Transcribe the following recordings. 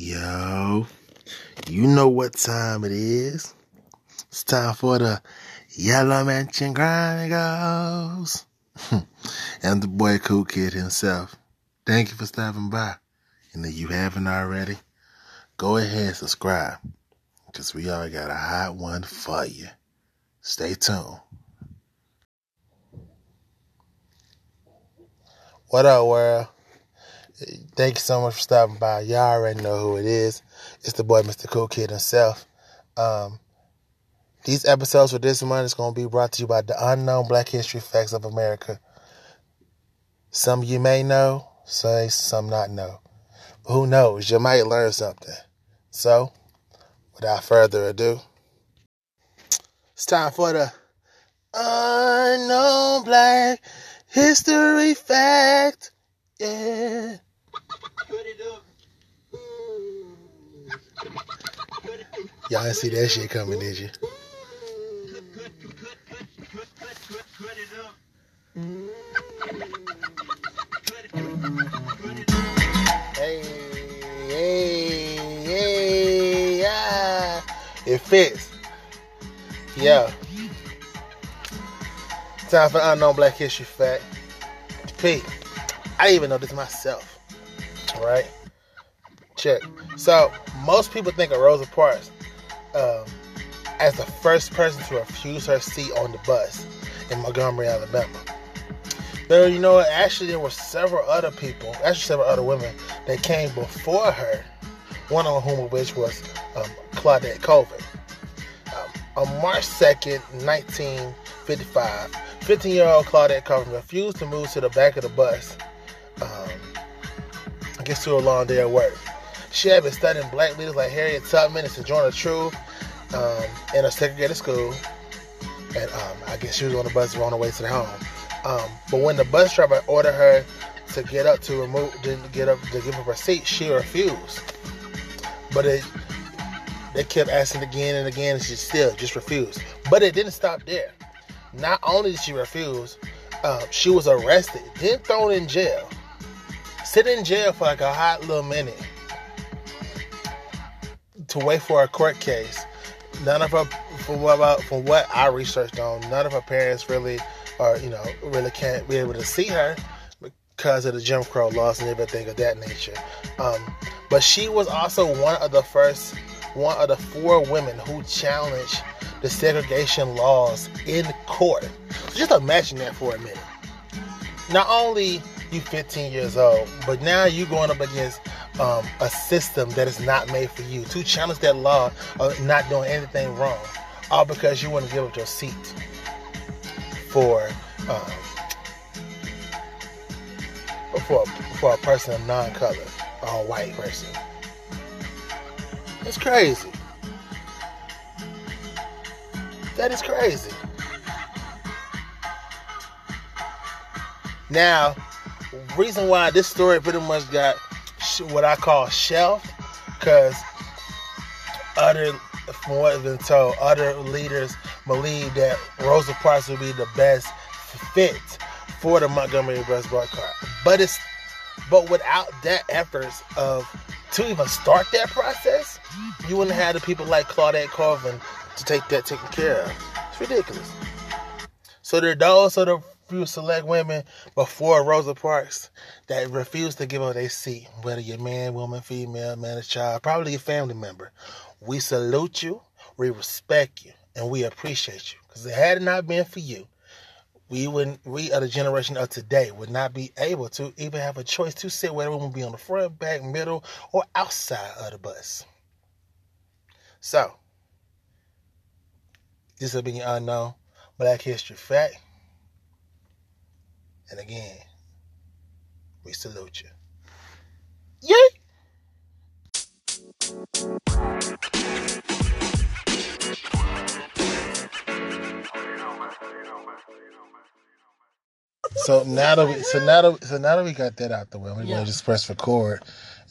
Yo, you know what time it is. It's time for the Yellow Mansion Chronicles. and the boy Cool Kid himself. Thank you for stopping by. And if you haven't already, go ahead and subscribe. Because we all got a hot one for you. Stay tuned. What up, world? Thank you so much for stopping by. Y'all already know who it is. It's the boy, Mr. Cool Kid himself. Um, these episodes for this month is going to be brought to you by the Unknown Black History Facts of America. Some you may know, some, some not know. But who knows? You might learn something. So, without further ado, it's time for the Unknown Black History Fact. Yeah. Y'all didn't see that shit coming, did you? Hey, hey, hey, yeah. It fits. Yeah. Time for unknown black history fact. P. I even know this myself. Right? Check. So most people think of Rosa Parks um, as the first person to refuse her seat on the bus in Montgomery, Alabama. But you know? Actually, there were several other people, actually several other women that came before her. One of whom of which was um, Claudette Colvin. Um, on March 2nd, 1955, 15-year-old Claudette Colvin refused to move to the back of the bus. Guess to a long day at work. She had been studying black leaders like Harriet Tubman and Sojourner Truth um, in a segregated school, and um, I guess she was on the bus on the way to the home. Um, but when the bus driver ordered her to get up to remove, to get up to give up her seat, she refused. But it, they kept asking again and again, and she still just refused. But it didn't stop there. Not only did she refuse, um, she was arrested, then thrown in jail, sit in jail for like a hot little minute to wait for a court case. None of her, from what from what I researched on, none of her parents really, or you know, really can't be able to see her because of the Jim Crow laws and everything of that nature. Um, but she was also one of the first, one of the four women who challenged the segregation laws in court. So just imagine that for a minute. Not only you 15 years old, but now you're going up against um, a system that is not made for you to challenge that law of not doing anything wrong, all because you want to give up your seat for um, for for a person of non-color, or a white person. It's crazy. That is crazy. Now, reason why this story pretty much got what I call shelved, because other, from what has been told, other leaders believe that Rosa Parks would be the best fit for the Montgomery bus boycott. But it's but without that efforts of to even start that process, you wouldn't have the people like Claudette Colvin to take that taken care of. It's ridiculous. So there are those are the few select women before Rosa Parks that refused to give up their seat, whether you're man, woman, female, man, child, probably a family member. We salute you, we respect you, and we appreciate you. Because it had it not been for you, we wouldn't we are the generation of today would not be able to even have a choice to sit whether we would be on the front, back, middle, or outside of the bus. So this will be your unknown Black History Fact. And again, we salute you. Yay! So now that we, so now that, so now that we got that out the way, we're Yeah. just press record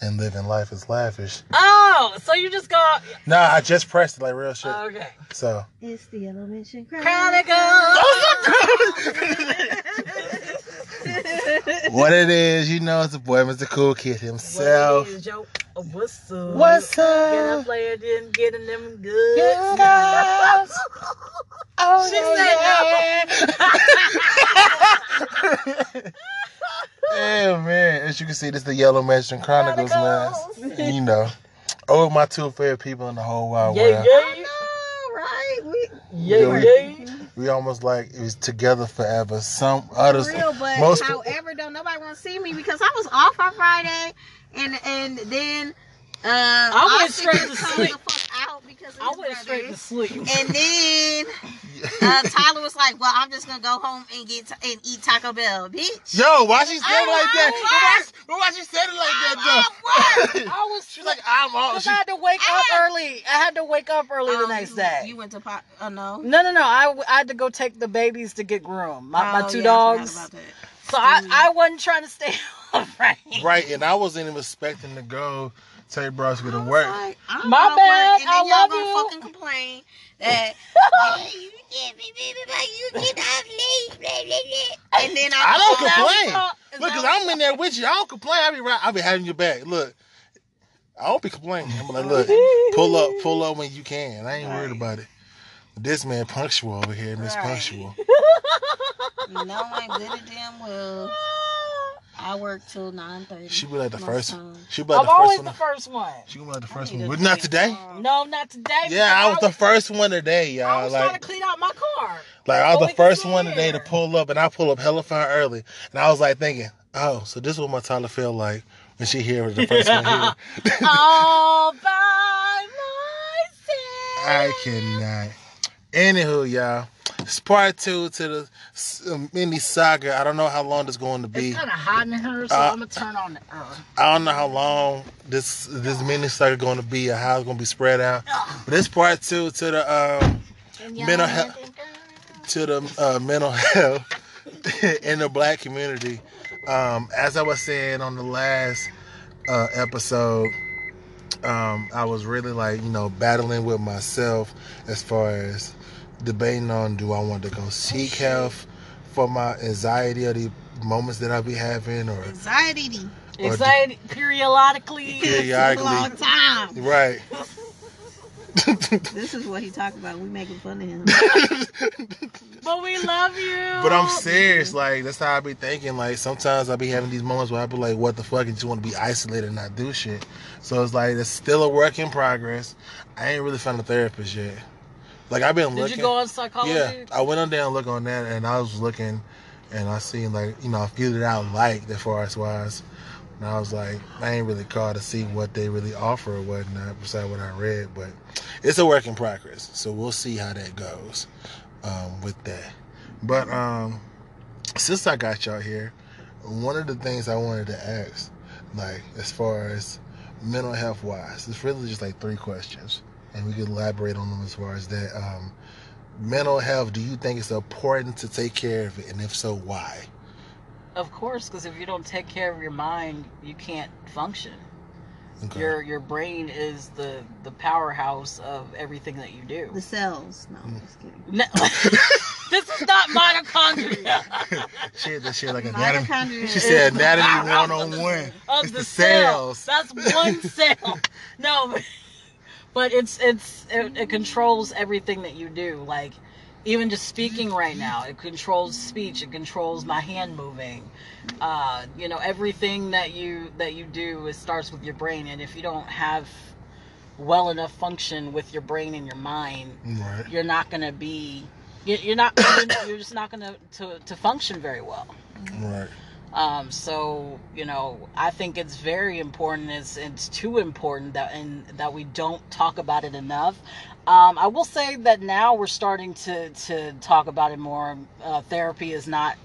and living life is lavish. Oh, so you just got Nah, I just pressed it like real shit. Oh, okay. So It's the Yellow Mansion Chronicle. Oh, Chronicle. what it is, you know, it's the boy, Mr. Cool Kid himself. What is yo? Oh, what's up? What's Get a up? player didn't getting them good. Young girls. Oh, She yeah. yeah, man. As you can see, this is the Yellow Mansion Chronicles, man. You know, oh, my two favorite people in the whole wide Yeah, world. yeah, yeah, right? We yeah, Yeah, yeah. We almost like it was together forever. Some others, real, but most- however, don't nobody want to see me because I was off on Friday, and and then uh, I went Austin straight to come sleep. The fuck out because of I his went straight to sleep. And then uh, Tyler was like, "Well, I'm just gonna go home and get and eat Taco Bell, bitch." Yo, why she said it I'm like that? Why, why she said it like I'm that though? I was She's like, I'm all. Because She, I had to wake I up had- early. I had to wake up early the Oh, next you, day. You went to pop? Oh no. no, no, no. I, w- I had to go take the babies to get groomed. My, my Oh, two yeah, dogs. about. So I. I wasn't trying to stay up right. right, and I wasn't even expecting to go take bros to I work. like, I'm My gonna bad, work, and then I y'all love gonna you. fucking complain that oh, "Yeah, you get me, baby, but you get off late, blah, blah, blah." and then I, I don't complain. Is Look, cause I'm in there with you. I don't complain. I be right. I be having your back. Look, I don't be complaining. I'm like, look, pull up, pull up when you can. I ain't worried about it. This man punctual over here, Miss Right. Punctual. You know, I'm good and damn well. I work till nine thirty. She be like the first. times. She be like I'm the always first the first one. She gonna be like the first one, to but not today. off. No, not today. Yeah, I was because the first one today, y'all. I was trying Like, to clean out my car. like I was we the first see one today to pull up, and I pull up hella far early, and I was like thinking, oh, so this is what my Tyler feel like when she here was the first one here. All by myself. I cannot. Anywho, y'all, it's part two to the uh, mini saga. I don't know how long this going to be. It's kind of hot in here, so Uh, I'm gonna turn on the. Uh, I don't know how long this this mini saga going to be or how it's going to be spread out. But it's part two to the um, mental health to the uh, mental health in the black community. Um, as I was saying on the last uh, episode, um, I was really like, you know, battling with myself as far as debating on do I want to go seek help for my anxiety or the moments that I be having or Anxiety. or Anxiety periodically. Periodically. Long time. right. This is what he talked about. We making fun of him. But we love you. But I'm serious, like that's how I be thinking. Like sometimes I be having these moments where I be like, "What the fuck?" and just want to be isolated and not do shit. So it's like it's still a work in progress. I ain't really found a therapist yet. Like I've been Did looking. Did you go on psychology? yeah, I went on there and look on that, and I was looking, and I seen like you know a few that I liked as far as wise. And I was like, I ain't really called to see what they really offer or whatnot, besides what I read. But it's a work in progress, so we'll see how that goes um, with that. But um, since I got y'all here, one of the things I wanted to ask, like as far as mental health wise, it's really just like three questions, and we can elaborate on them as far as that. Um, mental health, do you think it's important to take care of it, and if so, why? Of course, because if you don't take care of your mind, you can't function. Okay. Your your brain is the the powerhouse of everything that you do. The cells. No, I'm just kidding. No, this is not mitochondria she had that shit like anatomy. Mitochondria She said is- anatomy one on one. of It's the, the cells. cells. That's one cell. No, but- it's it's it, it controls everything that you do. Like even just speaking right now, it controls speech. It controls my hand moving. Uh, you know everything that you that you do. It starts with your brain, and if you don't have well enough function with your brain and your mind, Right. you're not gonna be. you- You're not. You're just not gonna to, to function very well. Right. Um, so you know, I think it's very important. It's it's too important that and that we don't talk about it enough. Um, I will say that now we're starting to to talk about it more. Uh, therapy is not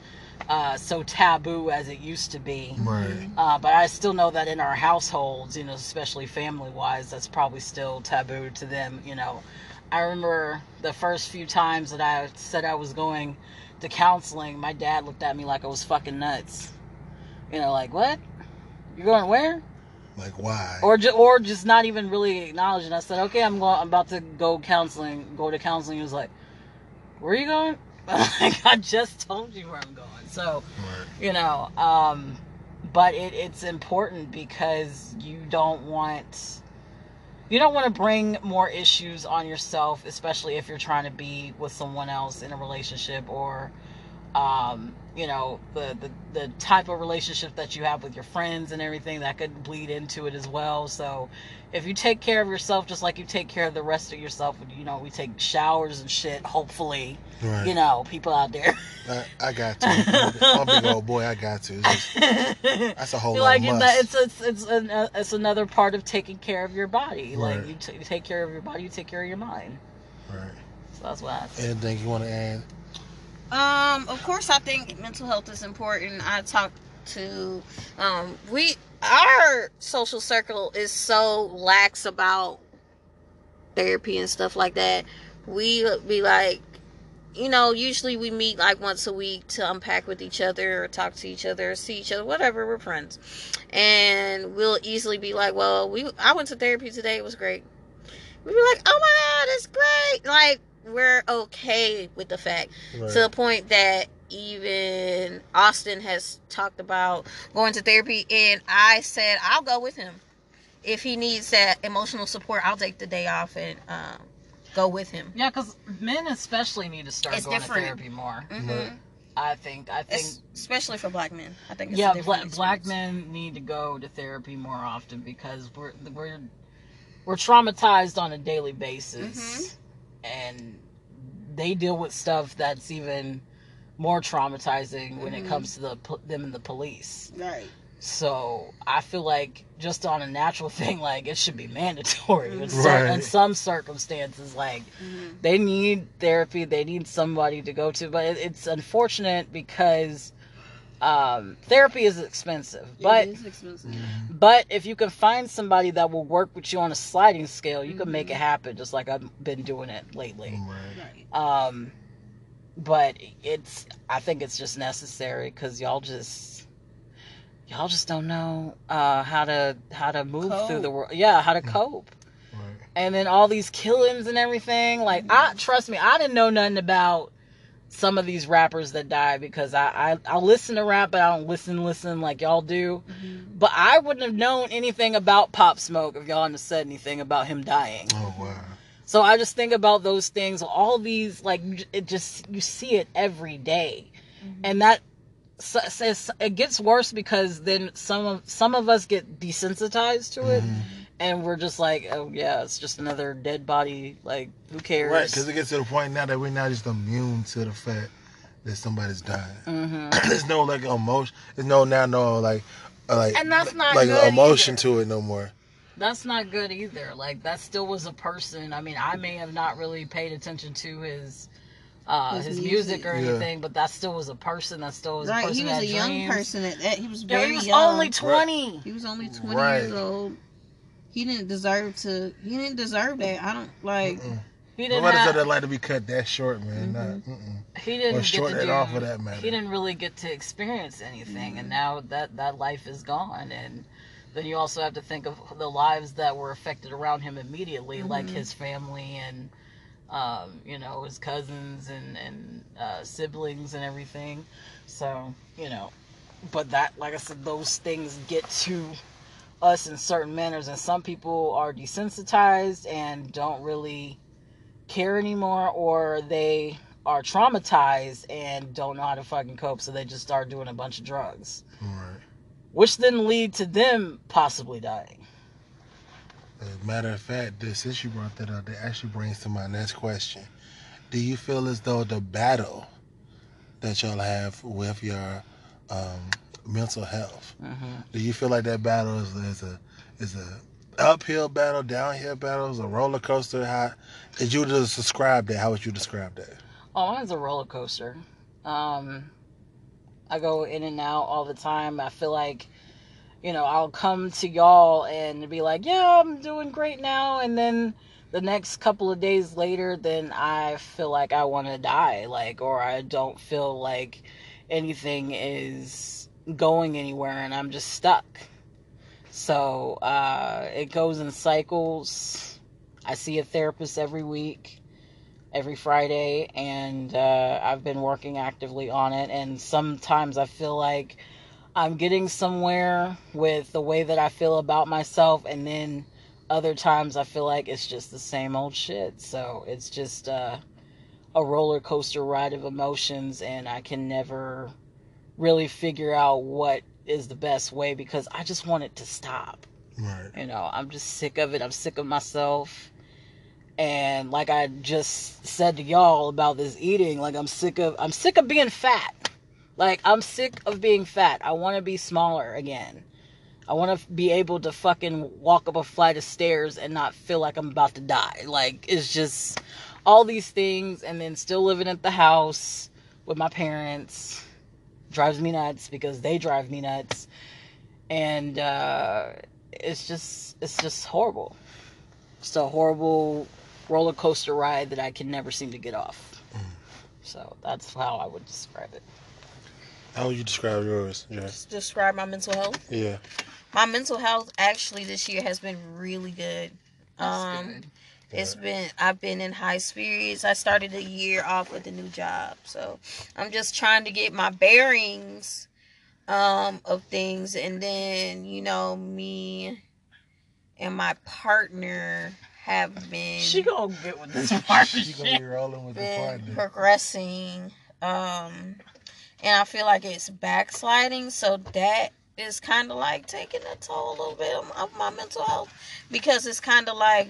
uh, so taboo as it used to be. Right. Uh, but I still know that in our households, you know, especially family wise, that's probably still taboo to them. You know, I remember the first few times that I said I was going to counseling, my dad looked at me like I was fucking nuts. You know, like what? You're going where? Like why? Or ju- or just not even really acknowledging. I said, okay, I'm going. I'm about to go counseling. Go to counseling. He was like, where are you going? like I just told you where I'm going. So, Right. you know, um, but it, it's important because you don't want you don't want to bring more issues on yourself, especially if you're trying to be with someone else in a relationship or um, you know, the, the the type of relationship that you have with your friends and everything that could bleed into it as well. So if you take care of yourself just like you take care of the rest of yourself, you know, we take showers and shit, hopefully, Right. you know, people out there. I, I got to. I'm a big old boy. I got to. It's just, that's a whole like it's it's it's, an, uh, it's another part of taking care of your body. Like you, t- you take care of your body, you take care of your mind. right. So that's what I Anything you want to add? Um, of course, I think mental health is important. I talk to, um, we, our social circle is so lax about therapy and stuff like that. We be like, you know, usually we meet like once a week to unpack with each other or talk to each other, or see each other, whatever. We're friends, and we'll easily be like, "Well, we I went to therapy today. It was great." We be like, "Oh my god, it's great!" Like we're okay with the fact Right. to the point that even Austin has talked about going to therapy, and I said I'll go with him if he needs that emotional support. I'll take the day off and um, go with him. Yeah, because men especially need to start It's going different. to therapy more. hmm Right. I think. I think. Es- especially for black men. I think it's yeah, bla- black men need to go to therapy more often because we're we're we're traumatized on a daily basis, and they deal with stuff that's even more traumatizing when it Mhm. comes to the them and the police. Right. So I feel like just on a natural thing, like it should be mandatory in, Mhm. cer- in Right. some circumstances. Like hmm they need therapy, they need somebody to go to, but it, it's unfortunate because um, therapy is expensive. But it is expensive. But if you can find somebody that will work with you on a sliding scale, you can make it Mhm. happen. Just like I've been doing it lately. Right. Right. Um, but it's I think it's just necessary because y'all just y'all just don't know uh, how to how to move through the world. Yeah, how to cope. Right. And then all these killings and everything. Like I trust me, I didn't know nothing about some of these rappers that die because I I, I listen to rap, but I don't listen listen like y'all do. Mhm. But I wouldn't have known anything about Pop Smoke if y'all hadn't said anything about him dying. Oh wow. So I just think about those things. All these, like, it just you see it every day, and that s- says it gets worse because then some of some of us get desensitized to it, Mhm. And we're just like, oh yeah, it's just another dead body. Like, who cares? Right, because it gets to the point now that we're not just immune to the fact that somebody's dying. hmm there's no like emotion. There's no now no like uh, like And that's not like good emotion either. to it no more. That's not good either. Like that still was a person. I mean, I may have not really paid attention to his. Uh, his, His music, music. or Yeah. anything, but that still was a person. That still was a Right. person He was that a young person at that. He was Yeah, very he was young. only twenty. He was only 20 Right. years old. He didn't deserve to. He didn't deserve that. I don't like. Mm-mm. He didn't Nobody have, said that like to be cut that short, man. Mhm. Not, he didn't Or get short to that do, off for that matter. he didn't really get to experience anything Mhm. and now that that life is gone and then you also have to think of the lives that were affected around him immediately like Mhm. his family and um, you know his cousins and and uh, siblings and everything so you know but that like i said those things get to us in certain manners and some people are desensitized and don't really care anymore or they are traumatized and don't know how to fucking cope so they just start doing a bunch of drugs Right. which then lead to them possibly dying As a matter of fact, this since you brought that up, that actually brings to my next question. Do you feel as though the battle that y'all have with your um, mental health, mm-hmm. do you feel like that battle is, is a is a uphill battle, downhill battle, is a roller coaster? How did you just describe that? How would you describe that? oh mine's a roller coaster um i go in and out all the time i feel like you know i'll come to y'all and be like yeah i'm doing great now and then the next couple of days later then i feel like i want to die like or i don't feel like anything is going anywhere and i'm just stuck so uh it goes in cycles i see a therapist every week every Friday, and uh, I've been working actively on it. And sometimes I feel like I'm getting somewhere with the way that I feel about myself, and then other times I feel like it's just the same old shit. So it's just uh, a roller coaster ride of emotions, and I can never really figure out what is the best way because I just want it to stop. Right. You know, I'm just sick of it. I'm sick of myself. And like I just said to y'all about this eating, like I'm sick of I'm sick of being fat. Like I'm sick of being fat. I want to be smaller again. I want to be able to fucking walk up a flight of stairs and not feel like I'm about to die. Like it's just all these things and then still living at the house with my parents drives me nuts because they drive me nuts. And uh it's just it's just horrible. It's a horrible roller coaster ride that I can never seem to get off. Mm. So that's how I would describe it. How would you describe yours, Jay? Just describe my mental health. Yeah. My mental health actually this year has been really good. That's Um, good. It's been I've been in high spirits. I started the year off with a new job, so I'm just trying to get my bearings um of things, and then you know me and my partner have been She gonna get with this part. She gonna be rolling with the partner. progressing, um, and I feel like it's backsliding. So that is kind of like taking a toll a little bit of my mental health because it's kind of like,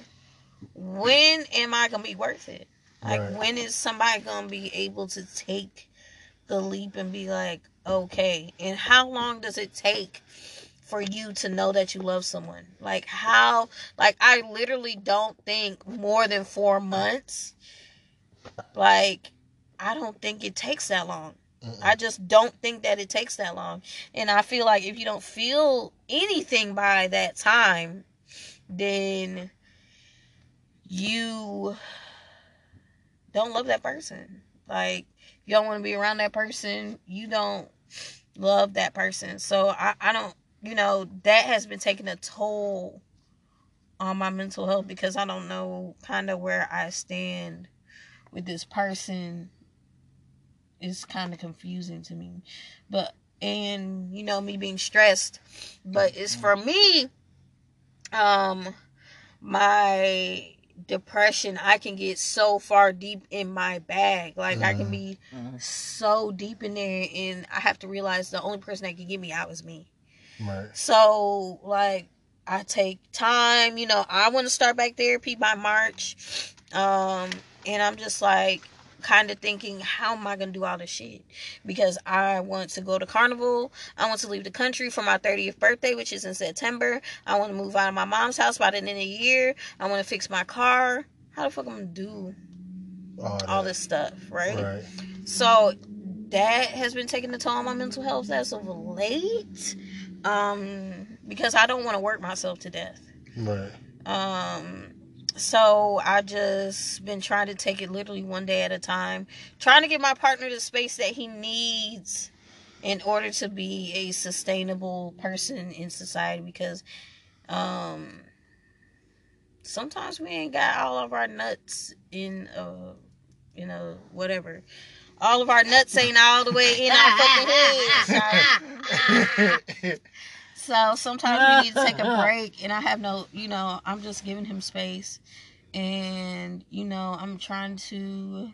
when am I gonna be worth it? Like, Right. when is somebody gonna be able to take the leap and be like, okay? And how long does it take? For you to know that you love someone, like how, like I literally don't think more than four months like I don't think it takes that long. Mm-mm. I just don't think that it takes that long. And I feel like if you don't feel anything by that time, then you don't love that person. Like you don't want to be around that person. You don't love that person. So I, I don't you know, that has been taking a toll on my mental health because I don't know kind of where I stand with this person It's kind of confusing to me. But and you know me being stressed, but it's for me um my depression I can get so far deep in my bag. Like I can Mhm. be Mhm. so deep in there and I have to realize the only person that can get me out is me. Right. So, like, I take time, you know, I want to start back therapy by March. Um, and I'm just like, kind of thinking, how am I going to do all this shit? Because I want to go to Carnival. I want to leave the country for my 30th birthday, which is in September. I want to move out of my mom's house by the end of the year. I want to fix my car. How the fuck am I'm going to do All, all this stuff, right? Right. So that has been taking a toll on my mental health as of late. Um, because I don't want to work myself to death. Right. Um, so I just been trying to take it literally one day at a time, trying to give my partner the space that he needs in order to be a sustainable person in society because um sometimes we ain't got all of our nuts in uh you know whatever. All of our nuts ain't all the way in our fucking heads so sometimes we need to take a break, and I have no, you know, I'm just giving him space, and you know, I'm trying to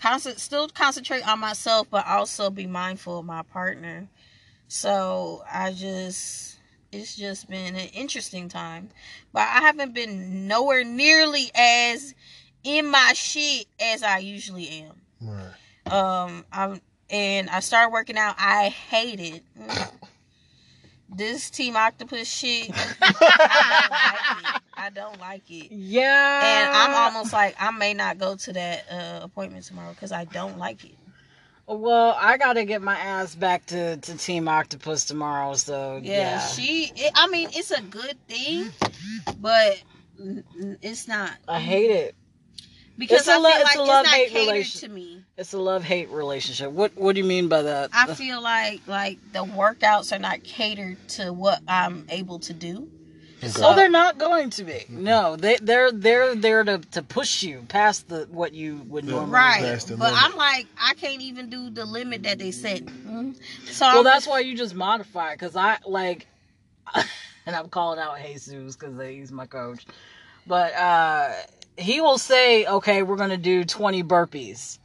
concent- still concentrate on myself, but also be mindful of my partner. So I just, it's just been an interesting time, but I haven't been nowhere nearly as in my shit as I usually am. right. Um, I'm and I started working out. I hate it. Mm. This Team Octopus shit. I don't like it. Yeah. And I'm almost like I may not go to that uh, appointment tomorrow because I don't like it. Well, I gotta get my ass back to, to Team Octopus tomorrow, so Yeah, yeah. she. It, I mean, it's a good thing, but it's not I hate it. Because It's a I lo- feel it's like a it's, love-hate not catered relation- to me. It's a love hate relationship. What What do you mean by that? I feel like like the workouts are not catered to what I'm able to do. Okay. Oh, they're not going to be. No, they they're they're there to, to push you past the what you would Yeah. normally. Right. But limit. I'm like, I can't even do the limit that they set. Mhm. So Well, I'm that's why you just modify. Cause I like, and I'm calling out Jesus because he's my coach. But uh he will say, "Okay, we're gonna do 20 burpees."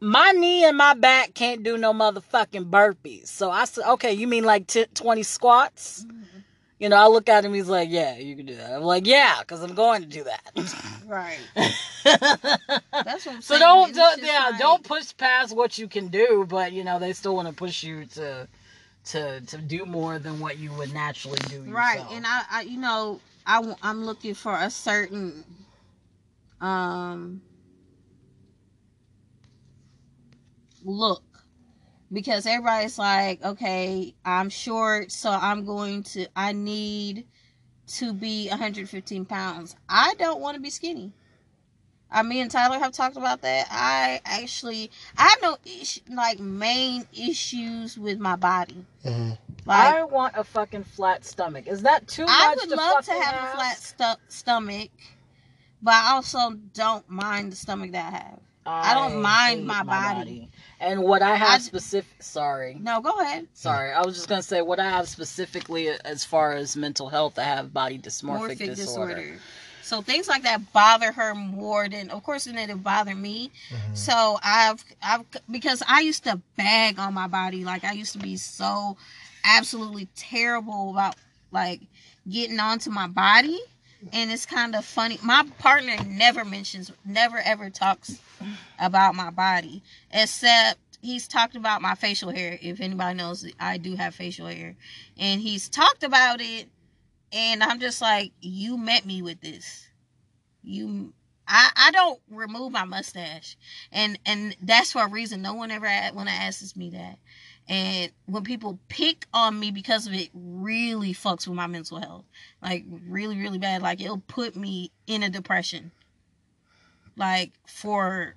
My knee and my back can't do no motherfucking burpees. So I said, "Okay, you mean like t- 20 squats?" Mm-hmm. You know, I look at him. He's like, "Yeah, you can do that." I'm like, "Yeah, because I'm going to do that. right. That's what I'm so don't, don't yeah, like- don't push past what you can do. But you know, they still want to push you to to to do more than what you would naturally do. Right. And I, I, you know, I, i'm looking for a certain, um, look because everybody's like, okay, I'm short, so I'm going to, I need to be 115 pounds. I don't want to be skinny. I, me and Tyler have talked about that. I actually, I have no ish, like main issues with my body. Mhm. Like, I want a fucking flat stomach. Is that too I much? would to love to fucking have a flat stu- stomach, but I also don't mind the stomach that I have. I don't mind hate my body. And what I have I- specific, sorry, No, go ahead. sorry, I was just gonna say what I have specifically as far as mental health. I have body dysmorphic Morphic disorder. disorder. So things like that bother her more than, of course, than it bother me. Mhm. So I've, I've, because I used to bag on my body. Like I used to be so absolutely terrible about like getting onto my body. And it's kind of funny. My partner never mentions, never ever talks about my body, except he's talked about my facial hair. If anybody knows, I do have facial hair, and he's talked about it. And I'm just like, you met me with this. You, I, I don't remove my mustache, and and that's for a reason. No one ever when I asks me that. And when people pick on me because of it, really fucks with my mental health. Like really, really bad. Like it'll put me in a depression. Like for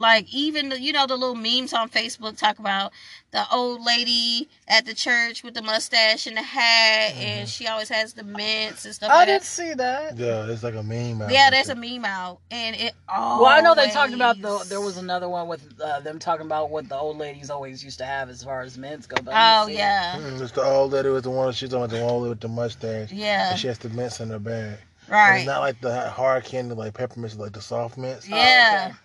like even the, you know the little memes on Facebook talk about the old lady at the church with the mustache and the hat, and she always has the mints and stuff I like didn't that. see that. Yeah, it's like a meme. out Yeah, there. there's a meme out, and it. All Well, I know they talked about the. There was another one with uh, them talking about what the old ladies always used to have as far as mints go. But Oh didn't it. yeah, Mm, It's the old lady with the one. She's on the old lady with the mustache. yeah, And she has the mints in her bag. And right. It's not like the hard candy like peppermints, like the soft mints. Yeah. okay.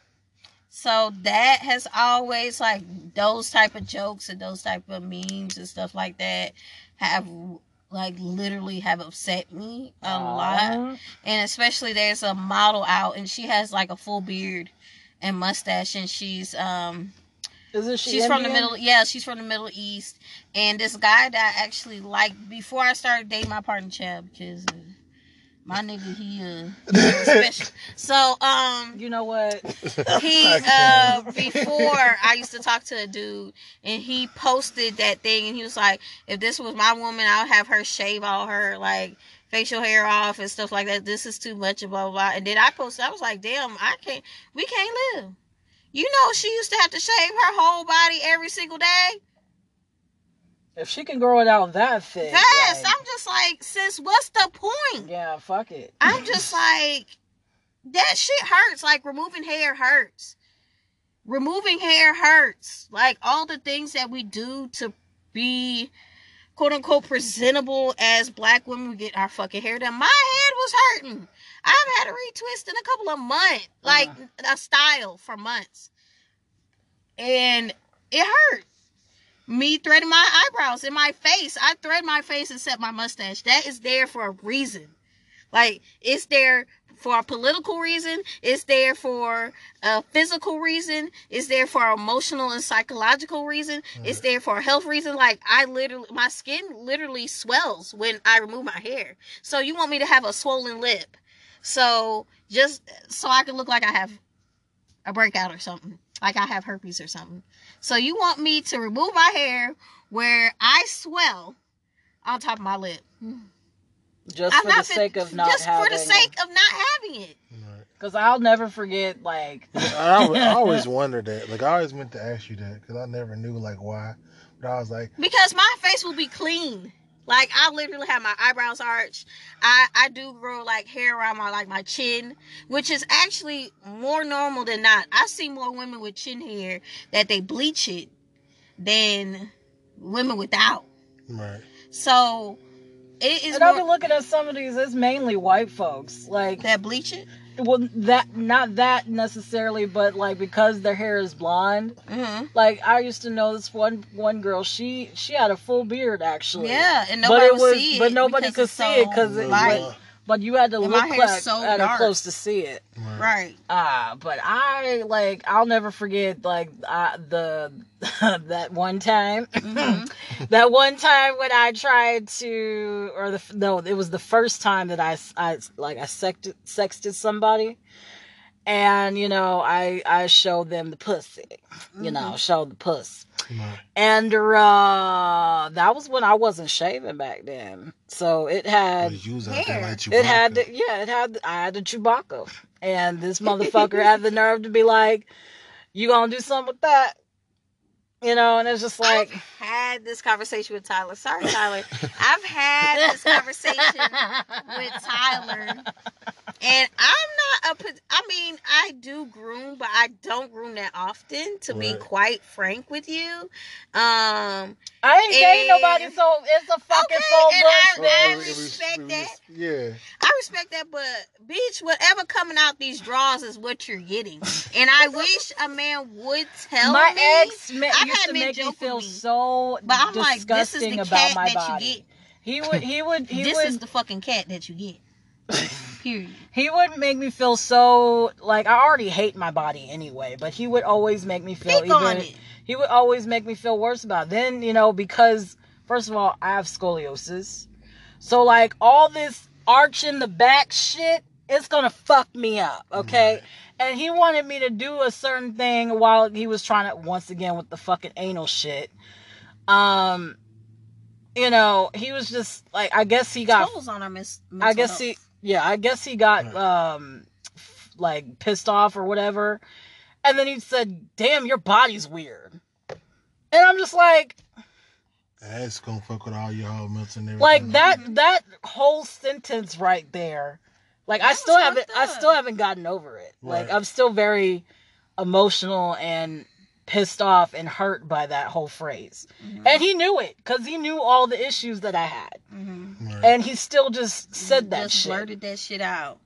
So that has always like those type of jokes and those type of memes and stuff like that have like literally have upset me a lot. And especially there's a model out and she has like a full beard and mustache and she's um Isn't she? she's from the middle yeah, she's from the Middle East. And this guy that I actually liked before I started dating my partner Chad because uh, my nigga he uh he special. So um You know what? he uh before I used to talk to a dude and he posted that thing and he was like, if this was my woman, I would have her shave all her like facial hair off and stuff like that. This is too much and blah blah blah. And then I posted, I was like, damn, I can't we can't live. You know she used to have to shave her whole body every single day. If she can grow it out that thick. Yes, like, I'm just like, sis, what's the point? yeah, fuck it. I'm just like, that shit hurts. Like removing hair hurts. Removing hair hurts. Like all the things that we do to be quote unquote presentable as black women, we get our fucking hair done. My head was hurting. I've had a retwist in a couple of months, like uh-huh. a style for months. And it hurt. Me threading my eyebrows in my face. I thread my face and set my mustache. That is there for a reason. Like it's there for a political reason. It's there for a physical reason. It's there for emotional and psychological reason. Mm-hmm. It's there for a health reason. Like I literally, my skin literally swells when I remove my hair. So you want me to have a swollen lip? So just so I can look like I have a breakout or something, like I have herpes or something. So you want me to remove my hair where I swell on top of my lip? Just I'm for the sake of not just having. for the sake of not having it. Because I'll never forget, like, I, always- I always wondered that. Like I always meant to ask you that because I never knew like why. But I was like, Because my face will be clean. Like I literally have my eyebrows arched. I I do grow like hair around my like my chin, which is actually more normal than not. I see more women with chin hair that they bleach it than women without. Right. So it is And I've been looking at some of these. It's mainly white folks. Like, that bleach it. Well, that not that necessarily, but like because their hair is blonde. Mm-hmm. Like I used to know this one one girl. She she had a full beard actually. Yeah, and but nobody it was see but nobody could it's see it because it light. But, but you had to And my look hair's like so at her dark. close to see it. Right. Right. Ah, but I like I'll never forget like uh, the that one time Mhm. that one time when I tried to or the no it was the first time that I I like I sexted, sexted somebody and you know I I showed them the pussy you know showed the puss Right. and uh that was when I wasn't shaving back then so it had But you was out there hair. like it had Chewbacca. the, yeah, it had I had the Chewbacca, and this motherfucker had the nerve to be like, "You gonna do something with that?" You know, and it's just like, I've had this conversation with Tyler. Sorry, Tyler. I've had this conversation with Tyler, and I'm not a. I mean, I do groom, but I don't groom that often. To be quite frank with you, um, I ain't dating nobody, so it's a fucking Okay, full and I- bullshit. I Well, we- we- respect we- that. Yeah. I respect that, but bitch, whatever coming out these draws is what you're getting, and I wish a man would tell my me. ex ma- I've used to make me feel me. so But I'm like, this is disgusting the about cat my that you body. get. He would, he would, he this would, is the fucking cat that you get. Period. he would make me feel so like I already hate my body anyway, but he would always make me feel even he would always make me feel worse about it. Then, you know, because first of all, I have scoliosis. So like all this arch in the back shit, it's gonna fuck me up, okay? Right. And he wanted me to do a certain thing while he was trying to once again with the fucking anal shit. Um you know, he was just like I guess he got Skulls on our miss. I guess he, yeah, I guess he got um f- like pissed off or whatever, and then he said, "Damn, your body's weird," and I'm just like, That's gonna fuck with all your whole melts and everything. like that that whole sentence right there, like I still haven't, fucked I still haven't gotten over it. Like I'm still very emotional and pissed off and hurt by that whole phrase, Mm-hmm. and he knew it because he knew all the issues that I had, Mm-hmm. Right. and he still just said that Just shit. blurted that shit out.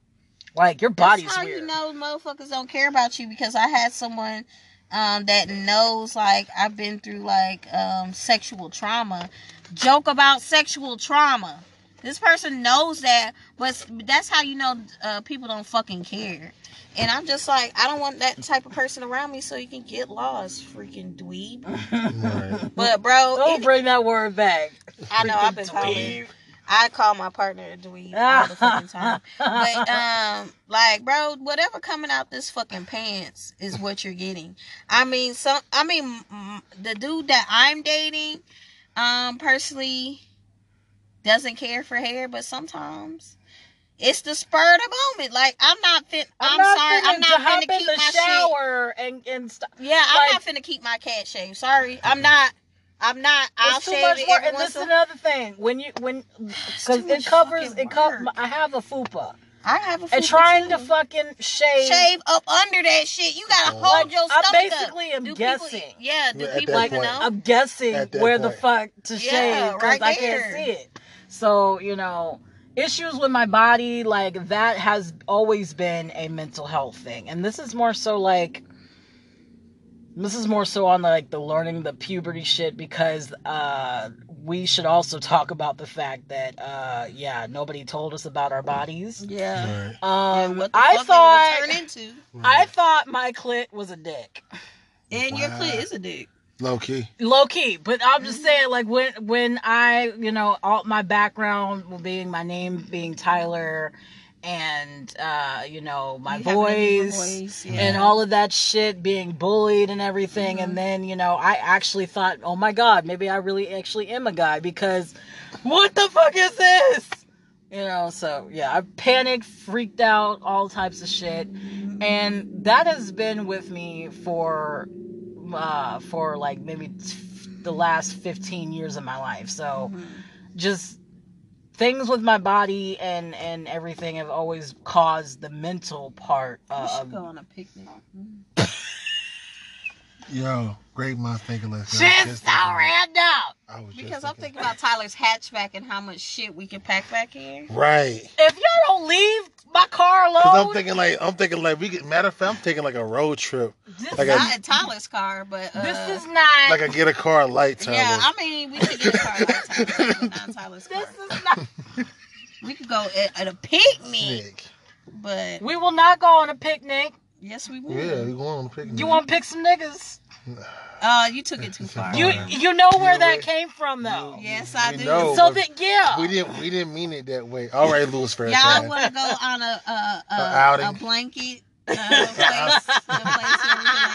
Like your body's That's how weird. you know motherfuckers don't care about you because I had someone um, that knows like I've been through like um, sexual trauma. Joke about sexual trauma. This person knows that, but that's how you know uh, people don't fucking care. And I'm just like, I don't want that type of person around me, so you can get lost, freaking dweeb. right. But bro, Don't it- bring that word back. I know I've been Freaking calling. I call my partner a dweeb all the fucking time. But um, like, bro, whatever coming out this fucking pants is what you're getting. I mean, some. I mean, the dude that I'm dating, um, personally, doesn't care for hair, but sometimes. It's the spur of the moment. Like I'm not fit. I'm, sorry. I'm finna not hop finna keep the my shit. shower and and stuff. Yeah, I'm Like- not finna keep my cat shaved. Sorry, I'm not. I'm not. I'll It's too shave much it work. And this is another thing. When you when because it covers it covers. I have a fupa I have a fupa and fupa trying to fucking shave. shave up under that shit. You gotta Oh. hold Like, your I stomach basically up. am do guessing. People, yeah, do Yeah, at people that even point. know? I'm guessing At that where the fuck to Yeah, shave because right I can't see it. So you know, issues with my body like that has always been a mental health thing, and this is more so like this is more so on like the learning the puberty shit because uh we should also talk about the fact that uh yeah nobody told us about our bodies Yeah. Right. um and what the i fuck thought turn into? i thought my clit was a dick And your clit is a dick. Low key. low key but i'm Mm-hmm. just saying like when when i you know all my background being my name being tyler and uh you know my You having a deeper voice voice, and all of that shit being bullied and everything Mhm. and then you know i actually thought oh my god maybe i really actually am a guy because what the fuck is this you know so yeah i panicked freaked out all types of shit and that has been with me for uh for like maybe t- the last 15 years of my life so Mhm. just things with my body and and everything have always caused the mental part We uh, should of go on a picnic. Yo, great minds thinking like shit's so random. I was just Because I'm thinking about Tyler's hatchback and how much shit we can pack back in. Right. If y'all don't leave my car Cause I'm thinking like I'm thinking like we get matter of fact I'm taking like a road trip. this, like a- Not in Tyler's car, but uh, this is not. Like I get a car light time. yeah. I mean, we could get a car like Tyler, not Tyler's car. this is not. We could go at, at a picnic, Nick. but We will not go on a picnic. yes, we will. Yeah, we going on a picnic. You want to pick some niggas? Uh, you took it too far. You you know where Yeah, that wait. came from though. yes, I We do. know. So that yeah. we didn't we didn't mean it that way. All right, Louis Fair. Y'all want to go on a a, a, A outing. a blanket uh, place, place where we can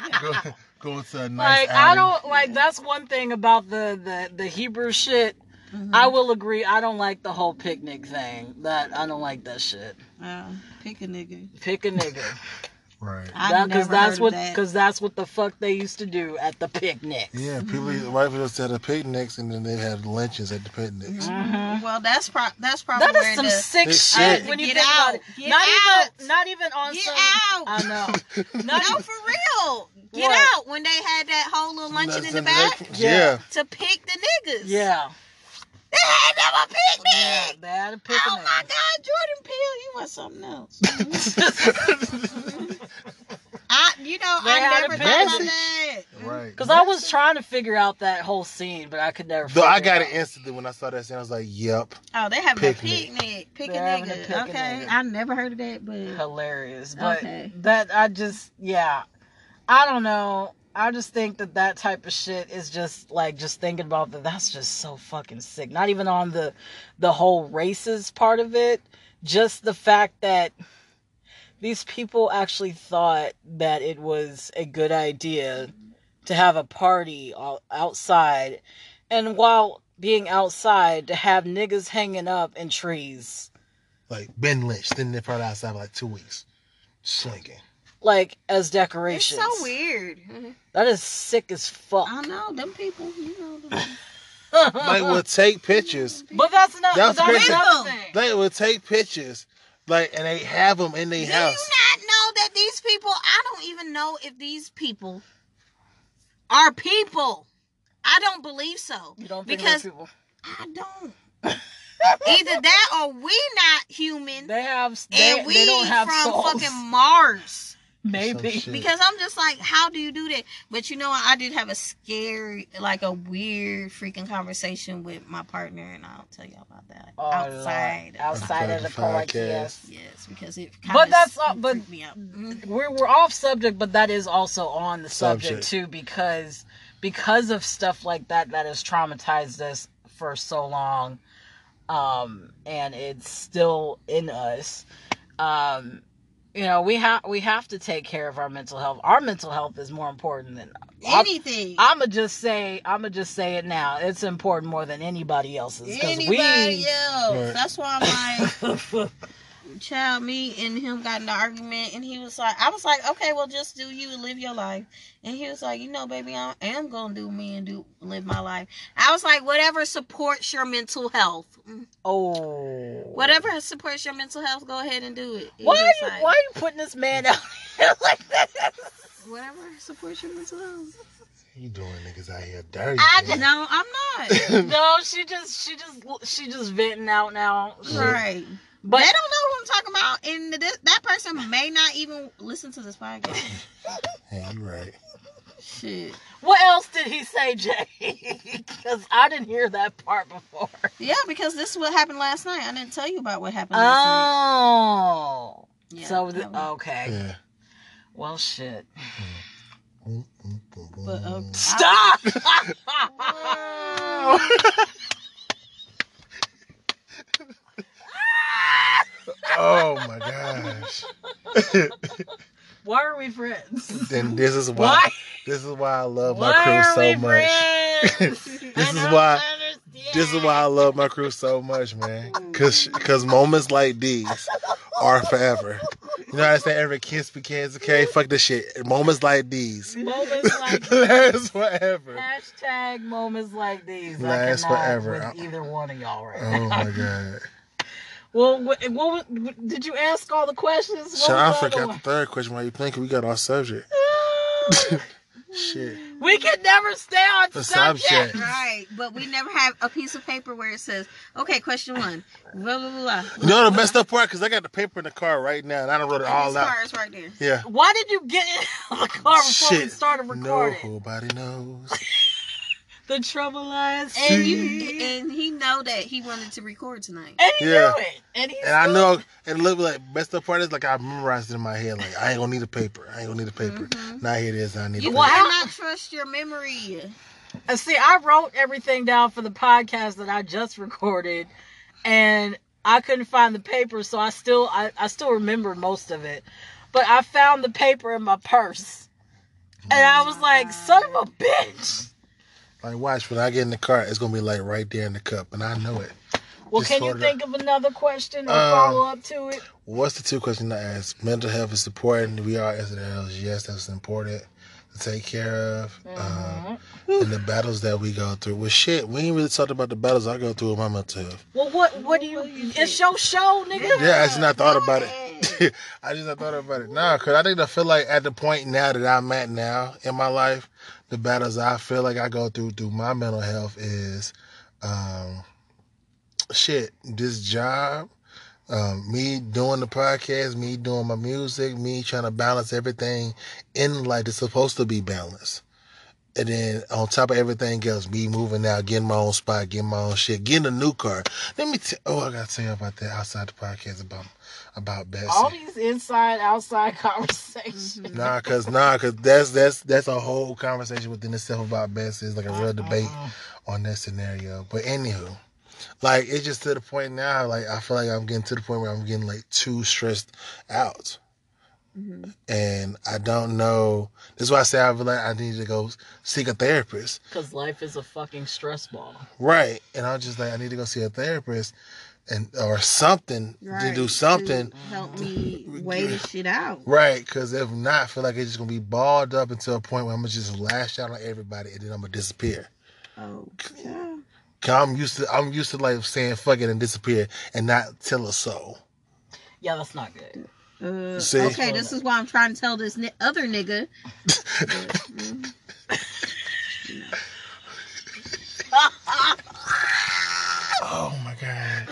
lay a go, go, go to a nice like I don't like that's one thing about the the the Hebrew shit. Mhm. I will agree. I don't like the whole picnic thing. That I don't like that shit. Uh, pick a nigga. Pick a nigga. Right. Because never that's what of that. because that's what the fuck they used to do at the picnics. Yeah, people mm-hmm. white people just had the picnics and then they had lunches at the picnics. Mhm. Well, that's pro- that's probably That where is some the, sick shit shit. when you Get think out. Get not out. even not even on Get some. out. I know. no Not for real. Get What? out when they had that whole little luncheon in the That's- back Yeah. to pick the niggas. yeah. They had them a Yeah, picnic. they had a picnic. Oh my God, Jordan Peele, you want something else? Mm-hmm. I, you know, They I had a never thought of picnic. that. Mm-hmm. Right. Because I was trying to figure out that whole scene, but I could never. Though I figure got out. it instantly when I saw that scene. I was like, "Yep." Oh, they having Picnic. a picnic. Pick a having a nigga. picnic. okay, I never heard of that, but hilarious. But Okay. that I just yeah, I don't know. I just think that that type of shit is just like just thinking about that. That's just so fucking sick. Not even on the the whole races part of it. Just the fact that these people actually thought that it was a good idea to have a party outside, and while being outside, to have niggas hanging up in trees. Like Ben Lynch sitting there front outside for like two weeks, swinging. like as decorations. it's decorations. so weird. That is sick as fuck. I know them people. You know them. Like would take pictures. but that's not. That's That's, crazy. another thing. They would take pictures, like, and they have them in their house. Do you not know that these people? I don't even know if these people are people. I don't believe so. You don't think Because- those people? I don't. Either that or we not human, They have. They, and we they don't have from souls. fucking Mars. Maybe. Because I'm just like, how do you do that? But you know. I did have a scary, like a weird freaking conversation with my partner, and I'll tell y'all about that Oh, outside. Lord. outside of the Podcast. podcast. Yes, because it. But kinda that's uh, but freaked me out. Mhm. we're we're off subject, but that is also on the subject, Subject. too because because of stuff like that that has traumatized us for so long, um, and it's still in us. Um, you know, we have we have to take care of our mental health. Our mental health is more important than Anything. I'ma just say I'ma just say it now. It's important more than anybody else's because Anybody we. else. Right. That's why I'm like, child, me and him got in an argument, and he was like, I was like, okay, well, just do you live your life. And he was like, you know, baby, I am gonna do me and do live my life. I was like, whatever supports your mental health, oh, whatever supports your mental health, go ahead and do it. He Why are you like, Why are you putting this man out here like that? Whatever supports your mental health. You doing niggas out here dirty. I man. no, I'm not. No, she just she just she just venting out now. right. But they don't know who I'm talking about, and th- that person may not even listen to this podcast. Hey, you're right. Shit. what else did he say, Jay? Because I didn't hear that part before. Yeah, because this is what happened last night. I didn't tell you about what happened last night. Oh, Yeah, so the, was- okay. Yeah. Well, shit. Mm, mm, mm. But, uh, Stop. oh my gosh. Why are we friends? then this is why Why? this is why I love Why my crew are so we much. This is why- understand. This is why I love my crew so much, man. Cause, cause moments like these are forever. You know what I say every kiss begins, okay? Fuck this shit. Moments like these. Moments like Last forever. Hashtag moments like these. Last forever. with either one of y'all right Oh now. my god. Well, what, what, what- did you ask all the questions? What So was I forgot the third question. Why you thinking we got off subject? Shit. we can never stay on The subject. subject. Right, but we never have a piece of paper where it says, "Okay, question one." Blah blah blah. blah. You know the messed up part? Because I got the paper in the car right now and I don't wrote it And all his out. car is right there. Yeah. Why did you get in the car before we started recording? nobody knows. The trouble lies. And And, you and he know that he wanted to record tonight. and he Yeah. knew it. And he And I know, and look like best up part is like I memorized it in my head. Like I ain't gonna need a paper. I ain't gonna need a paper. Mhm. Now here it is. I need You a Well, paper. how- cannot trust your memory. And see, I wrote everything down for the podcast that I just recorded, and I couldn't find the paper, so I still I, I still remember most of it. But I found the paper in my purse. And I was like, son of a bitch. Like watch when I get in the car, it's gonna be like right there in the cup, and I know it. Well, Just can you of- think of another question or Uh, follow up to it? What's the two questions I asked? Mental health is important. We are as it is. Yes, that's important to take care of. Um, and the battles that we go through. Well, shit, we ain't really talked about the battles I go through with my mental health. Well, what what do you? It's your show, nigga. Yeah, I just not thought about it. I just not thought about it. Nah, cause I think I feel like at the point now that I'm at now in my life, the battles I feel like I go through through my mental health is, um, shit. This job, um, me doing the podcast, me doing my music, me trying to balance everything in life that's supposed to be balanced. And then on top of everything else, me moving out, getting my own spot, getting my own shit, getting a new car. Let me tell. Oh, I gotta tell you about that outside the podcast about about Bessie. All these inside outside conversations. Mm-hmm. Nah, cause nah, cause that's that's that's a whole conversation within itself about Bessie. It's like a real debate uh-uh. on that scenario. But anywho, like it's just to the point now. Like I feel like I'm getting to the point where I'm getting like too stressed out, Mm-hmm. and I don't know. This is why I say I feel like I need to go seek a therapist. Because life is a fucking stress ball. Right. And I'm just like, I need to go see a therapist and or something to do something. to help me weigh this shit out. Right, because if not, I feel like it's just gonna be balled up until a point where I'm gonna just lash out on everybody and then I'm gonna disappear. Oh, yeah. 'Cause I'm used to I'm used to like saying fuck it and disappear and not tell a soul. Yeah, that's not good. Uh, See? okay, this is why I'm trying to tell this ni- other nigga. Oh my god.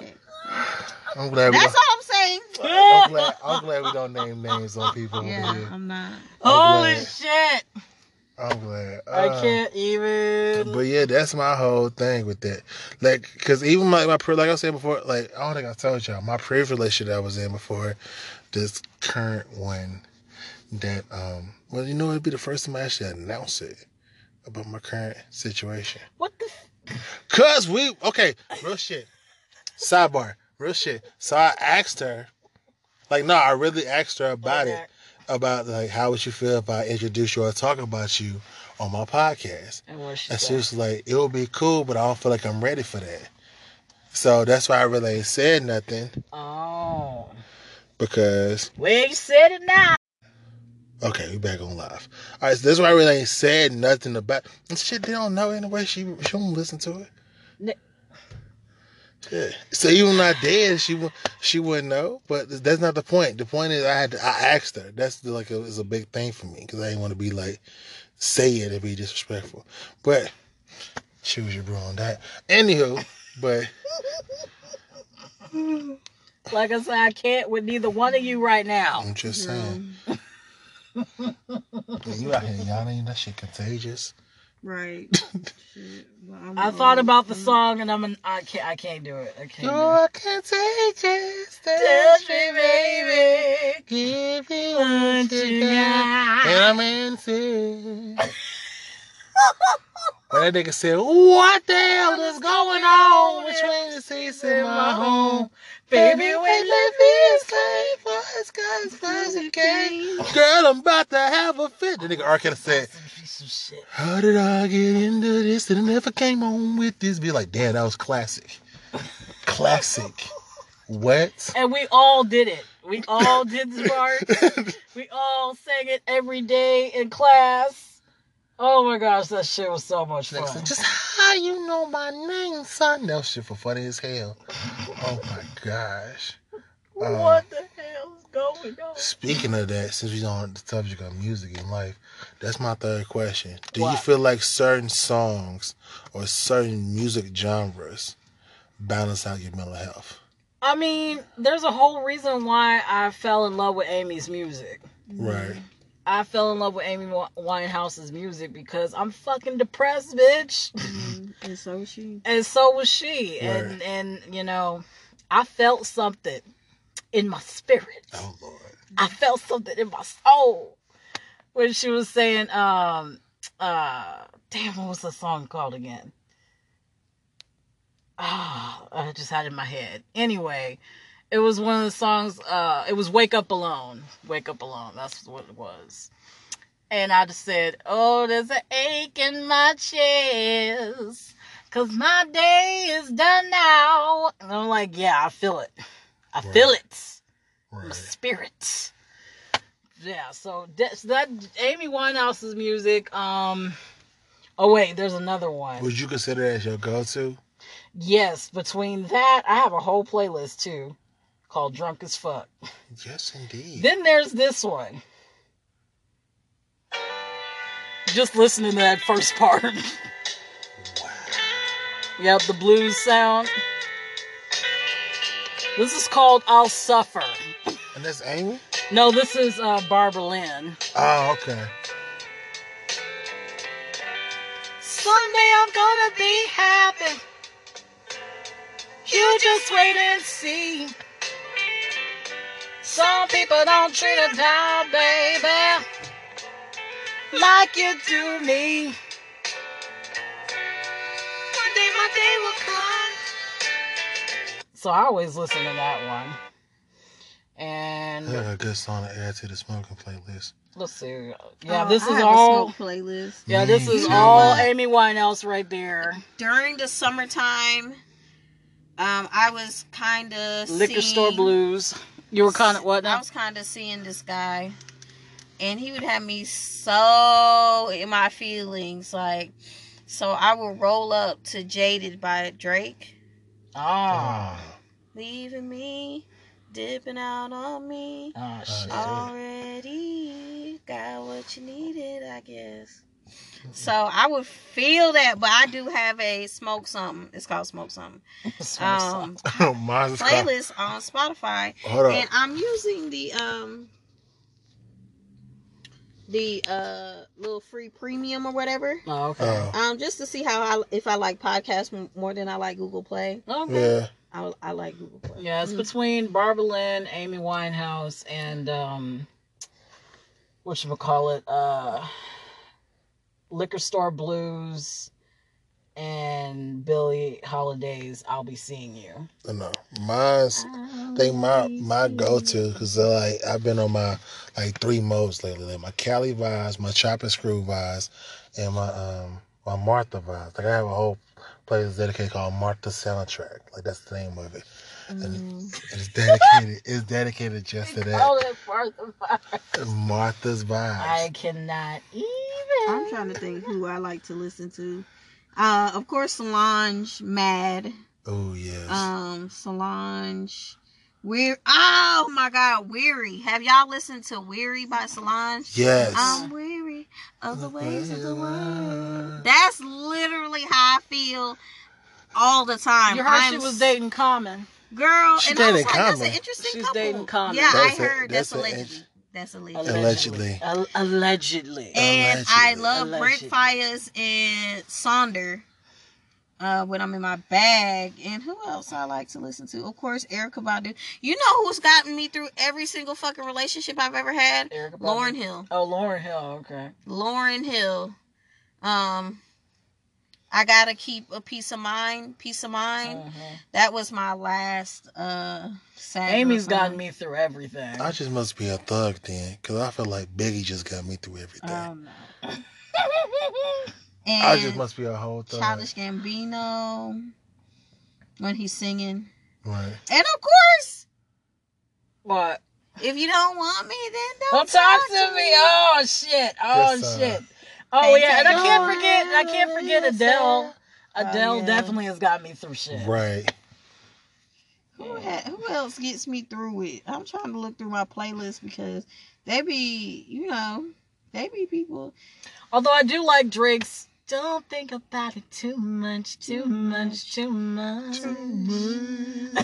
Okay. I'm glad we That's don't, all I'm saying. I'm glad I'm glad we don't name names on people Yeah. I'm not. Holy glad. shit! I'm glad. I Uh, can't even. But yeah, that's my whole thing with that. Like, cause even my, my like I said before, like I don't think I told y'all my previous relationship I was in before this current one. That um, well, you know, it'd be the first time I actually announce it about my current situation. What the? Cause we okay, real shit. Sidebar, real shit. So I asked her, like, no, I really asked her about it, about like how would you feel if I introduce you or talk about you on my podcast. And what she And she said? was like, it would be cool, but I don't feel like I'm ready for that. So that's why I really ain't said nothing Oh, because well, you said it now. okay, we back on live. All right, so that's why I really ain't said nothing about and shit. They don't know anyway. She she won't listen to it. Ni- Yeah. So even when I did, she wou- she wouldn't know. But that's not the point. The point is I had to, I asked her. That's the, like a, is a big thing for me because I didn't want to be like say it and be disrespectful. But she was your bro on that. Anywho, but. Like I said, I can't with neither one of you right now. I'm just saying. you out here yawning, that shit contagious. Right. Well, old. thought about the song and I'm an, I can't I can't do it. I can't. You're contagious, Touch me, baby. Give you What you got? And I'm But that nigga said, What the hell is going on between the seats in my home? Baby, we live in slave for us guys, fuzzy game. Girl, I'm about to have a fit. The nigga R. Kelly said, Some shit. How did I get into this and never came home with this? Be like, damn, that was classic. Classic. What? And we all did it. We all did the part. we all sang it every day in class. Oh my gosh, that shit was so much fun. Next, just how you know my name, son? That shit for funny as hell. Oh my gosh. Um, what the hell is going on? Speaking of that, since we're on the subject of music in life, that's my third question. Do you feel like certain songs or certain music genres balance out your mental health? I mean, there's a whole reason why I fell in love with Amy's music. Right. I fell in love with Amy Winehouse's music because I'm fucking depressed, bitch. Mhm. And so is she. and so was she. Right. And and you know, I felt something in my spirit. Oh Lord. I felt something in my soul when she was saying, um, uh, damn, what was the song called again? Ah, I just had it in my head. Anyway, it was one of the songs. Uh, it was "Wake Up Alone." "Wake Up Alone." That's what it was. And I just said, "Oh, there's an ache in my chest, cause my day is done now." And I'm like, "Yeah, I feel it. I feel it." my spirit. Yeah, so that, so that Amy Winehouse's music. Um, oh wait, there's another one. Would you consider that as your go-to? Yes, between that, I have a whole playlist too, called "Drunk as Fuck." Yes, indeed. Then there's this one. Just listening to that first part. Wow. yep, the blues sound. This is called "I'll Suffer." And that's Amy? No, this is uh, Barbara Lynn. Oh, okay. Someday I'm gonna be happy. You just wait and see. Some people don't treat a down, baby, like you do me. One day my day will come. So I always listen to that one. And I got a good song to add to the smoking playlist. let's see. Yeah, Oh, this I is have a all. smoke playlist. Yeah, this Me is too. all Amy Winehouse right there. During the summertime, um, I was kind of Liquor store blues. You were kind of what I was kind of seeing this guy, and he would have me so in my feelings. Like, so I would roll up to "Jaded" by Drake, Ah, leaving me, dipping out on me. oh shit. Already got what you needed, I guess. So I would feel that, but I do have a smoke something. It's called smoke something. Um, Mine's is called. playlist on Spotify, Hold and up. I'm using the um the uh little free premium or whatever. oh, okay. Oh, Um, just to see how I if I like podcasts more than I like Google Play. okay. yeah. I I like Google Play. Yeah, it's Mm. between Barbara Lynn, Amy Winehouse, and um, what you call it? Uh, Liquor Store Blues, and Billie Holiday's "I'll Be Seeing You." I know. Mine's. I think my my go to because like I've been on my like three modes lately, like my Cali vibes, my chop and screw vibes, and my um my Martha vibes. Like I have a whole playlist dedicated called Martha Soundtrack. Like that's the name of it. And Mm. it's dedicated. it's dedicated just to Oh, that. that part of the- Martha's vibes. I vibes. cannot even. I'm trying to think who I like to listen to. Uh, of course, Solange, Mad. Oh yes. Um, Solange, Weary. Oh my God, Weary. Have y'all listened to Weary by Solange? yes. I'm weary of the ways of the world. That's literally how I feel all the time. You heard I'm she was dating Common. girl, She and I was dating like, that's an interesting She's couple. dating Common. Yeah, That's I a- heard that's, that's a allegedly. int- That's allegedly. Allegedly. Al- allegedly. And I Allegedly. love Brent Allegedly. Faiyaz and Sonder. Uh, when I'm in my bag, and who else I like to listen to? Of course, Erykah Badu. You know who's gotten me through every single fucking relationship I've ever had? Erykah Badu. Lauryn Hill. Oh, Lauryn Hill. Okay. Lauryn Hill. Um, I gotta keep a peace of mind. Peace of mind. Mhm. That was my last. Uh, sad Amy's song. gotten me through everything. I just must be a thug then, because I feel like Biggie just got me through everything. Um, And I just must be a whole thug. Childish Gambino when he's singing. Right. And of course, What? if you don't want me, then don't, Don't talk to me. Oh shit. Oh This, uh, shit. Oh yeah, and I can't forget. I can't forget Adele. Oh, Adele yeah. definitely has got me through shit. Right. Who, ha- who else gets me through it? I'm trying to look through my playlist because they be, you know, they be people. Although I do like Drake's. Don't think about it too much, too much, too much.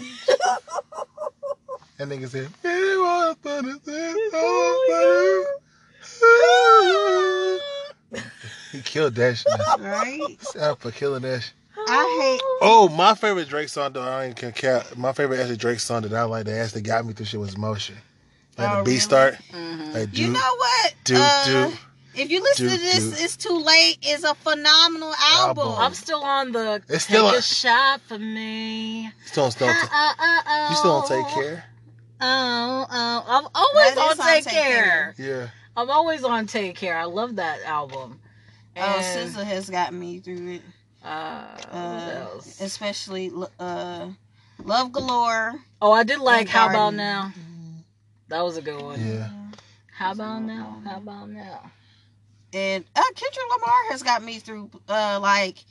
That nigga said, "It was funny, it was funny." He killed Dash. shit. Right? Shout for killing that shit. I hate. Oh, my favorite Drake song though, I ain't can count. My favorite actually Drake song that I like the ass that actually got me through shit was Motion. Like Oh, the beat really? start. Mhm. Like hate. You know what? do Uh, do. If you listen do, to this, do. it's too late. It's a phenomenal album. Album. I'm still on the It's take still a a- shot for me. Still don't, Uh, uh, uh, you still don't take care. Oh, oh, I'm always on is on Take Take Care. Yeah. I'm always on Take Care. I love that album. Oh, SZA has got me through it. uh, Uh, especially uh, Love Galore. Oh, I did like and How About Garden. Now. That was a good one. Yeah. How about now? How about now? And uh, Kendrick Lamar has got me through uh, like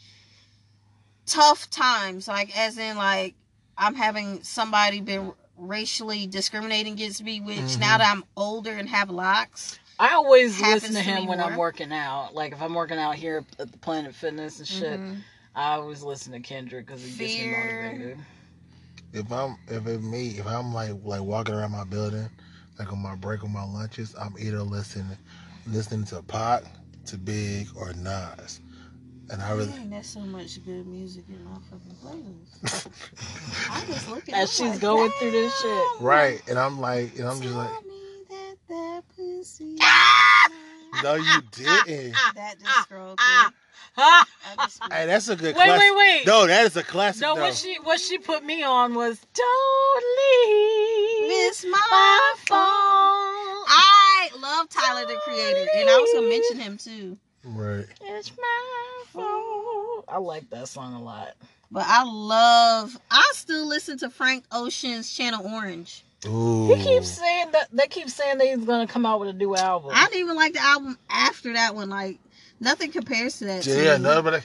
tough times. Like as in like I'm having somebody been racially discriminating against me, which Mhm. now that I'm older and have locks. I always listen to to him me when I'm working out. Like if I'm working out here at the Planet Fitness and shit, Mhm. I always listen to Kendrick because he gets me motivated. If I'm if it's me, if I'm like like walking around my building, like on my break on my lunches, I'm either listening listening to Pac, to Big, or Nas. And I really Dang, there's so much good music in my fucking playlist. I just look at As she's like, going through this shit. Right. And I'm like and I'm just like me that that pussy No you didn't. that just scrolled through. I just Hey, that's a good Wait, classic. wait, wait. No, that is a classic No, though. what she what she put me on was don't leave miss my my phone. phone. I love Tyler the Creator, and I was gonna mention him too. Right. It's my phone. I like that song a lot. But I love. I still listen to Frank Ocean's Channel Orange. Ooh. He keeps saying that they keep saying that he's gonna come out with a new album. I didn't even like the album after that one. Like nothing compares to that. to Yeah, me. nobody.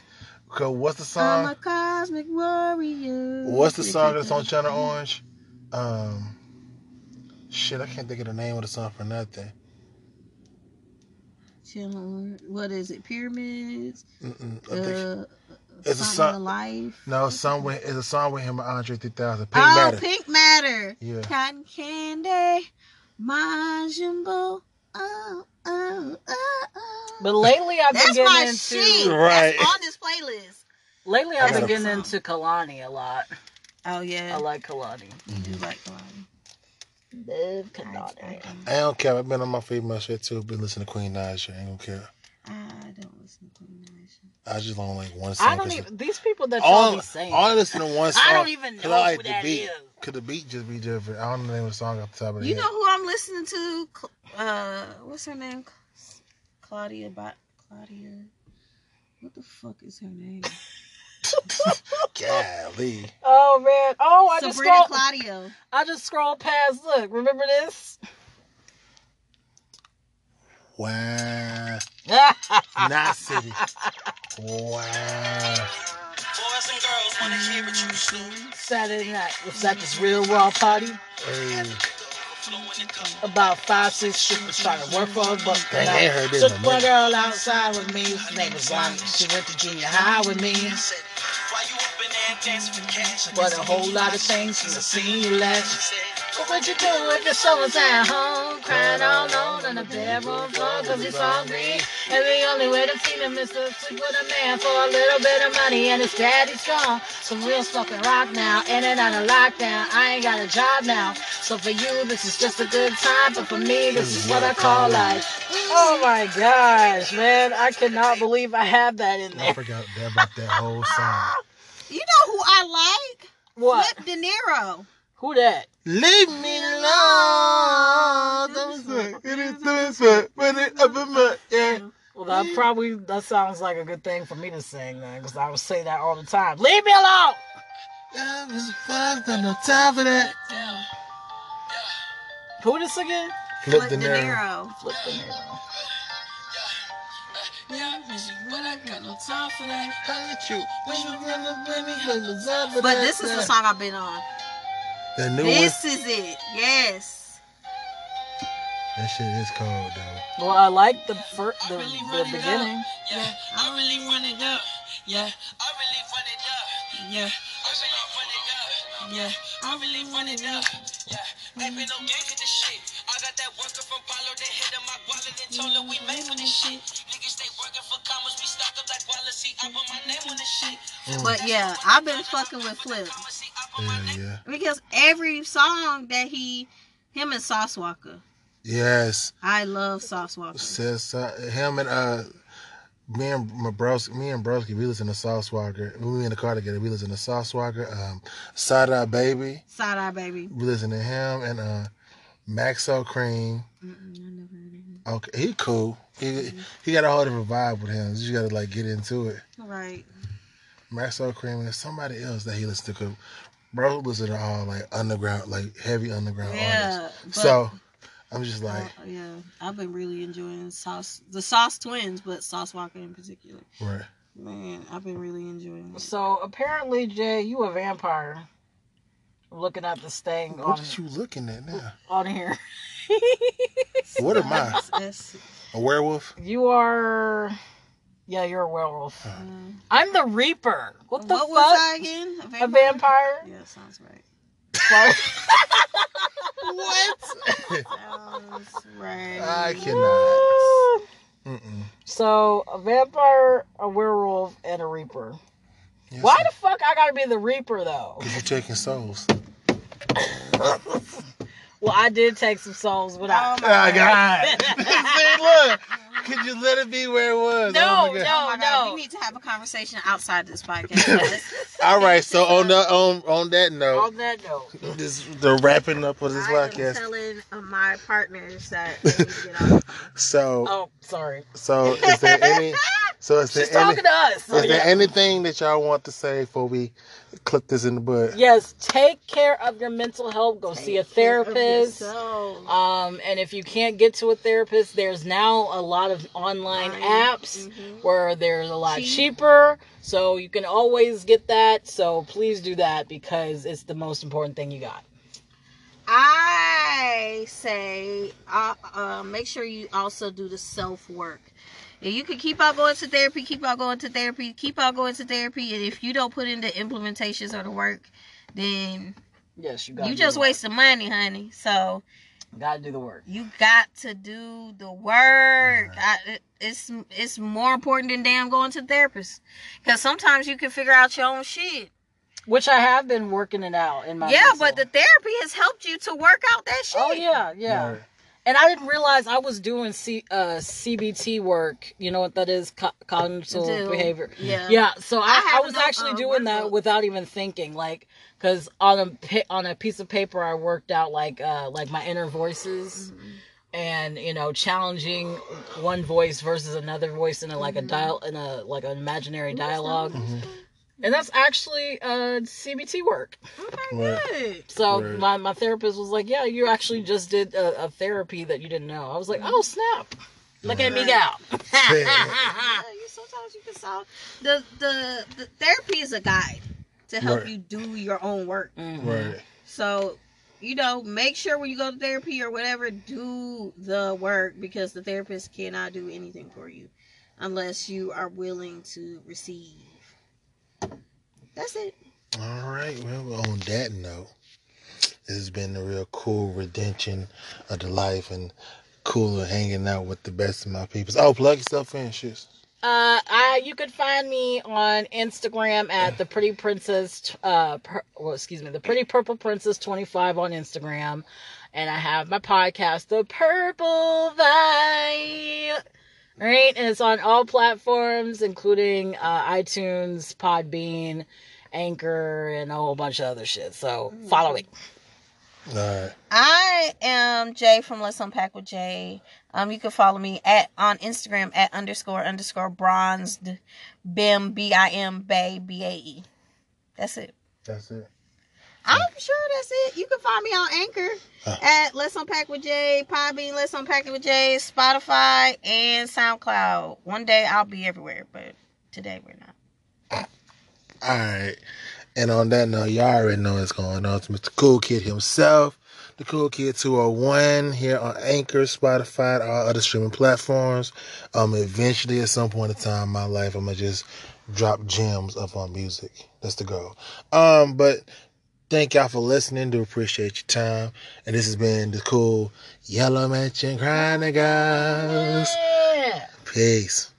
Cause what's the song? I'm song? a cosmic warrior. What's the song that's on Channel Orange? Um, shit, I can't think of the name of the song for nothing. Channel What is it? Pyramids. Uh, It's a something song- to life. no, song with it's a song with him and Andre 3000. Pink oh, Matter. Pink Matter. Yeah. Cotton candy. My jumbo. Oh, oh, oh, oh. but lately I've been That's getting my into shit. Right. That's on this playlist. lately I've been That's a getting song. into Kehlani a lot. Oh yeah. I like Kehlani. You do like Kehlani. Love I, Kehlani. I don't care. I've been on my female shit too. Been listening to Queen Naija. I ain't gonna care. I, I don't listen to Queen Nation. I just don't like one song. I don't 'cause even these people that y'all all, be saying. all I listen to one song. I don't even know I like who the that beat. is. Could the beat just be different? I don't know the name of the song off the top of the You head. know who I'm listening to? Uh, what's her name? Claudia. Ba- Claudia. What the fuck is her name? Golly. Oh man! Oh, I just Sabrina scrolled. Claudio. I just scrolled past. Look, remember this? Wow. Not City. Wow. Boys and girls wanna hear what you say. Saturday night was that this real raw party? Hey. About five, six strippers trying to work for a buck. Dang, I ain't heard this Took a one girl outside with me. Her name was Lonnie. She went to junior high with me. But a whole lot of things from the seen you last. What you do if your someone's at home crying all alone on the bedroom floor cause he's hungry? And the only way to feed him is to sleep with a man for a little bit of money and his daddy's gone. Some real fucking rock now, in and out of lockdown. I ain't got a job now. So for you, this is just a good time, but for me, this is what I call life. Oh my gosh, man. I cannot believe I have that in there. I forgot about that whole song. You know who I like? What? Flipp Dinero. Who that? Leave me alone. Don't say it is doing so, but it up in my yeah. Well, that probably that sounds like a good thing for me to sing then, because I would say that all the time. Leave me alone. I was fucked on the top of that. Who this again? Flip Flip the De. Niro. Flipp Dinero. But this is the song I've been on. The new This is it. Yes. one. That shit is cold though. Well, I like the fir- the, the beginning. Yeah, I really run it up. Yeah, I really run it up. Yeah, I really run it up. Yeah, I really run it up. Yeah, ain't been no game for this shit. I got that worker from Palo, they hit on my wallet and told her we made for this shit. Niggas stay working for commas, we stock up like Wallace. I put my name on this shit. But yeah, I've been fucking with Flip Yeah, yeah. because every song that he, him and Sauce Walka, Yes. I love Sauce Walka. Says uh, him and uh me and my bros me and Broski, we listen to Sauce Walka. We were in the car together, we listen to Sauce Walka, um Side Eye Baby. Side Eye Baby. We listen to him and uh Maxo Kream. Mm-mm, I never heard of him. Okay, he cool. He he got a whole different vibe with him. You gotta like get into it. Right. Maxo Kream and somebody else that he listens to. 'cause Bro listen to all like underground, like heavy underground Yeah. artists. but- So I'm just like, Uh, yeah, I've been really enjoying Sauce, the Sauce Twinz, but Sauce Walka in particular. right. Man, I've been really enjoying it. So apparently, Jay, you a vampire. I'm looking at this thing on, are you looking at now? on here. What am I? It's- A werewolf? You are. Yeah, you're a werewolf. uh, I'm the Reaper. What the what fuck? was I again? A vampire? Yeah, sounds right. What? Sounds right. I cannot. Mm-mm. so a vampire, a werewolf, and a Reaper. Yes, Why the fuck I gotta be the Reaper though? Because you're taking souls. Well, I did take some souls, but I. Oh my Oh, God. See, look. Could you let it be where it was? No, Oh, my God. Oh no, God, no. we need to have a conversation outside this podcast. All right, so on the, on on that note, On that note, this the wrapping up of this I am podcast. telling uh, my partners that they need to. So oh, sorry. so is there any so is there She's any to us. is there anything that y'all want to say before we clip this in the bud? Yes, take care of your mental health. Go see a therapist. Um, and if you can't get to a therapist, there's now a lot of online Right. apps Mhm. where there's a lot Cheap. cheaper. So you can always get that. So please do that because it's the most important thing you got. I say, uh, uh, make sure you also do the self work. And you can keep on going to therapy, keep on going to therapy, keep on going to therapy, and if you don't put in the implementations or the work, then Yes, you got. you just waste wasting money, honey. So Got to do the work. you got to do the work. I, it, it's it's more important than damn going to the therapist, because sometimes you can figure out your own shit. Which I have been working it out in my. yeah, mental. but the therapy has helped you to work out that oh, shit. Oh yeah, yeah. Right. And I didn't realize I was doing C, uh, CBT work. You know what that is? Co- cognitive Do. behavior. Yeah. Yeah. So I, I, have was no, actually uh, doing that workbook. without even thinking, like, because on a on a piece of paper I worked out like uh like my inner voices. Mm-hmm. And you know, challenging one voice versus another voice in a like Mm-hmm. a dial in a like an imaginary dialogue, Mm-hmm. And that's actually uh CBT work. Okay, Right. good. So Right. my, my therapist was like, "Yeah, you actually just did a, a therapy that you didn't know." I was like, "Oh snap! Look at me go!" Yeah, you sometimes you can solve the the the therapy is a guide to help Right. you do your own work. Mhm. Right. So, you know, make sure when you go to therapy or whatever, do the work because the therapist cannot do anything for you unless you are willing to receive. That's it. All right. Well, on that note, this has been a real cool redemption of the life and cooler hanging out with the best of my peoples. Oh, plug yourself in, shit. Uh, I you could find me on Instagram at the Pretty Princess. Uh, per, well, excuse me, the Pretty Purple Princess twenty five on Instagram, and I have my podcast, The Purple Vibe. Right, and it's on all platforms, including uh, iTunes, Podbean, Anchor, and a whole bunch of other shit. So follow it. All right. I am Jay from Let's Unpack with Jay. Um, you can follow me at on Instagram at underscore underscore bronzed bim b i m bay b a e. That's it. That's it. I'm sure that's it. You can find me on Anchor at Let's Unpack with Jay, Podbean, Let's Unpack It with Jay, Spotify, and SoundCloud. One day I'll be everywhere, but today we're not. All right. And on that note, y'all already know what's going on. It's Mr. Cool Kid himself, the Cool Kid 201 here on Anchor, Spotify, all other streaming platforms. Um, eventually, at some point in time in my life, I'm gonna just drop gems up on music. That's the goal. Um, but thank y'all for listening. Do appreciate your time. And this has been the cool Yellow Mansion Chronicles. Yeah. Peace.